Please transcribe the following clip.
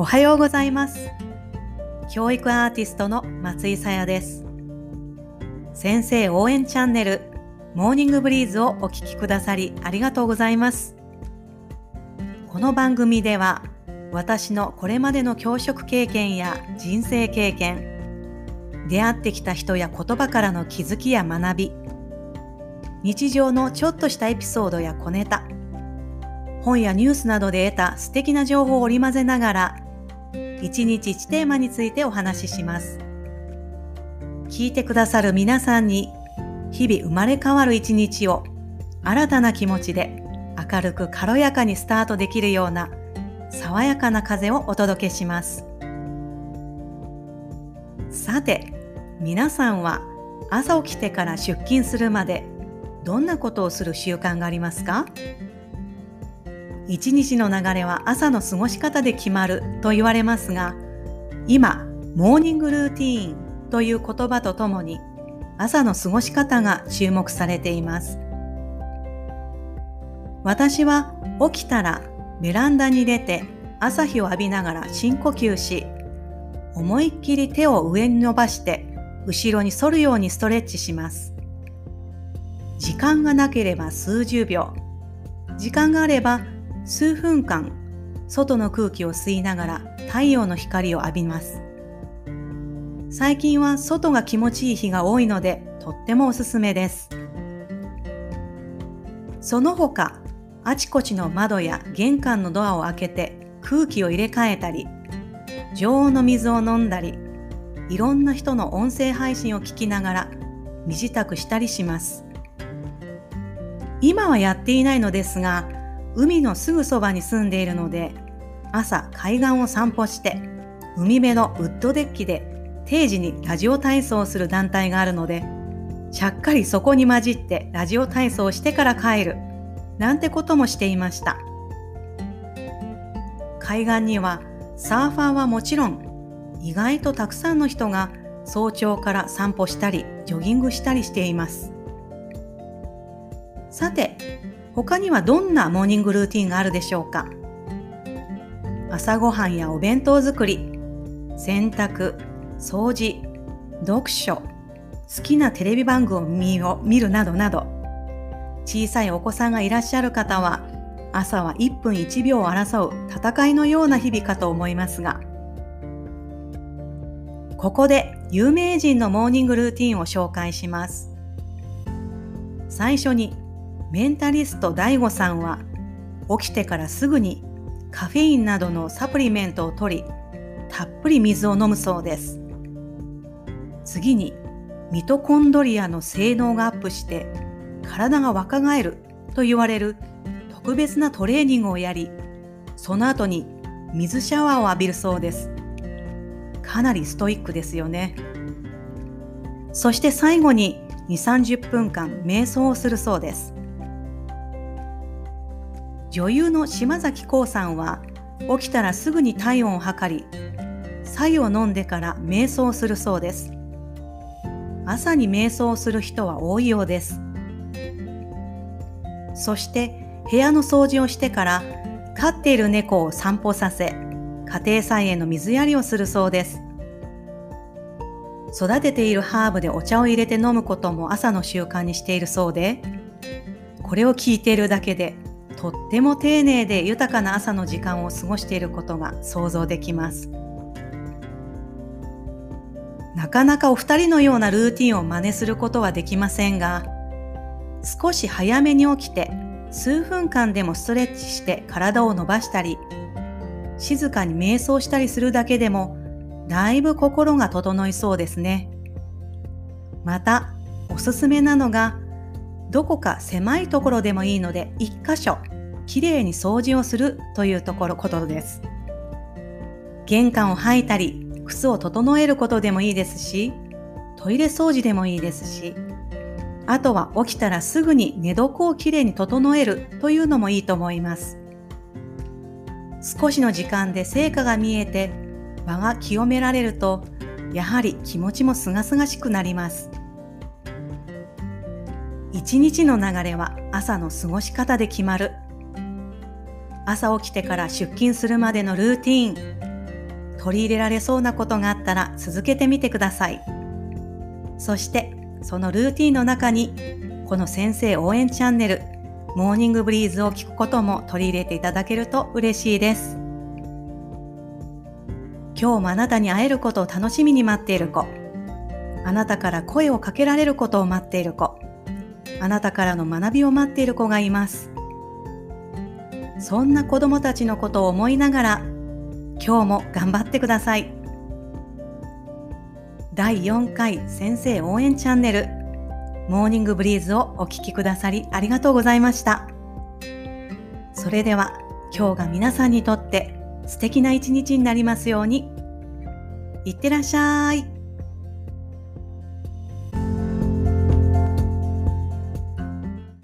おはようございます。教育アーティストの松井さやです。先生応援チャンネルモーニングブリーズをお聞きくださりありがとうございます。この番組では私のこれまでの教職経験や人生経験出会ってきた人や言葉からの気づきや学び日常のちょっとしたエピソードや小ネタ本やニュースなどで得た素敵な情報を織り交ぜながら一日一テーマについてお話しします。聞いてくださる皆さんに日々生まれ変わる一日を新たな気持ちで明るく軽やかにスタートできるような爽やかな風をお届けします。さて皆さんは朝起きてから出勤するまでどんなことをする習慣がありますか？一日の流れは朝の過ごし方で決まると言われますが今モーニングルーティーンという言葉とともに朝の過ごし方が注目されています。私は起きたらベランダに出て朝日を浴びながら深呼吸し思いっきり手を上に伸ばして後ろに反るようにストレッチします。時間がなければ数十秒。時間があれば数分間外の空気を吸いながら太陽の光を浴びます。最近は外が気持ちいい日が多いのでとってもおすすめです。その他あちこちの窓や玄関のドアを開けて空気を入れ替えたり常温の水を飲んだりいろんな人の音声配信を聞きながら身支度したりします。今はやっていないのですが、海のすぐそばに住んでいるので、朝海岸を散歩して、海辺のウッドデッキで定時にラジオ体操をする団体があるので、ちゃっかりそこに混じってラジオ体操をしてから帰る、なんてこともしていました。海岸にはサーファーはもちろん、意外とたくさんの人が早朝から散歩したり、ジョギングしたりしています。さて、他にはどんなモーニングルーティンがあるでしょうか？朝ごはんやお弁当作り、洗濯、掃除、読書、好きなテレビ番組を見るなどなど、小さいお子さんがいらっしゃる方は、朝は1分1秒を争う戦いのような日々かと思いますが、ここで有名人のモーニングルーティンを紹介します。最初にメンタリスト DAIGO さんは起きてからすぐにカフェインなどのサプリメントを取りたっぷり水を飲むそうです。次にミトコンドリアの性能がアップして体が若返ると言われる特別なトレーニングをやりその後に水シャワーを浴びるそうです。かなりストイックですよね。そして最後に2、30分間瞑想をするそうです。女優の島崎幸さんは起きたらすぐに体温を測り白湯を飲んでから瞑想するそうです。朝に瞑想する人は多いようです。そして部屋の掃除をしてから飼っている猫を散歩させ家庭菜園の水やりをするそうです。育てているハーブでお茶を入れて飲むことも朝の習慣にしているそうでこれを聞いているだけでとっても丁寧で豊かな朝の時間を過ごしていることが想像できます。なかなかお二人のようなルーティンを真似することはできませんが、少し早めに起きて数分間でもストレッチして体を伸ばしたり、静かに瞑想したりするだけでも、だいぶ心が整いそうですね。また、おすすめなのが、どこか狭いところでもいいので一箇所きれいに掃除をするというところことです。玄関を履いたり靴を整えることでもいいですしトイレ掃除でもいいですしあとは起きたらすぐに寝床をきれいに整えるというのもいいと思います。少しの時間で成果が見えて場が清められるとやはり気持ちもすがすがしくなります。一日の流れは朝の過ごし方で決まる。朝起きてから出勤するまでのルーティーン、取り入れられそうなことがあったら続けてみてください。そしてそのルーティンの中にこの先生応援チャンネルモーニングブリーズを聞くことも取り入れていただけると嬉しいです。今日もあなたに会えることを楽しみに待っている子。あなたから声をかけられることを待っている子。あなたからの学びを待っている子がいます。そんな子供たちのことを思いながら、今日も頑張ってください。第4回先生応援チャンネル、モーニングブリーズをお聴きくださりありがとうございました。それでは今日が皆さんにとって素敵な一日になりますように。いってらっしゃい。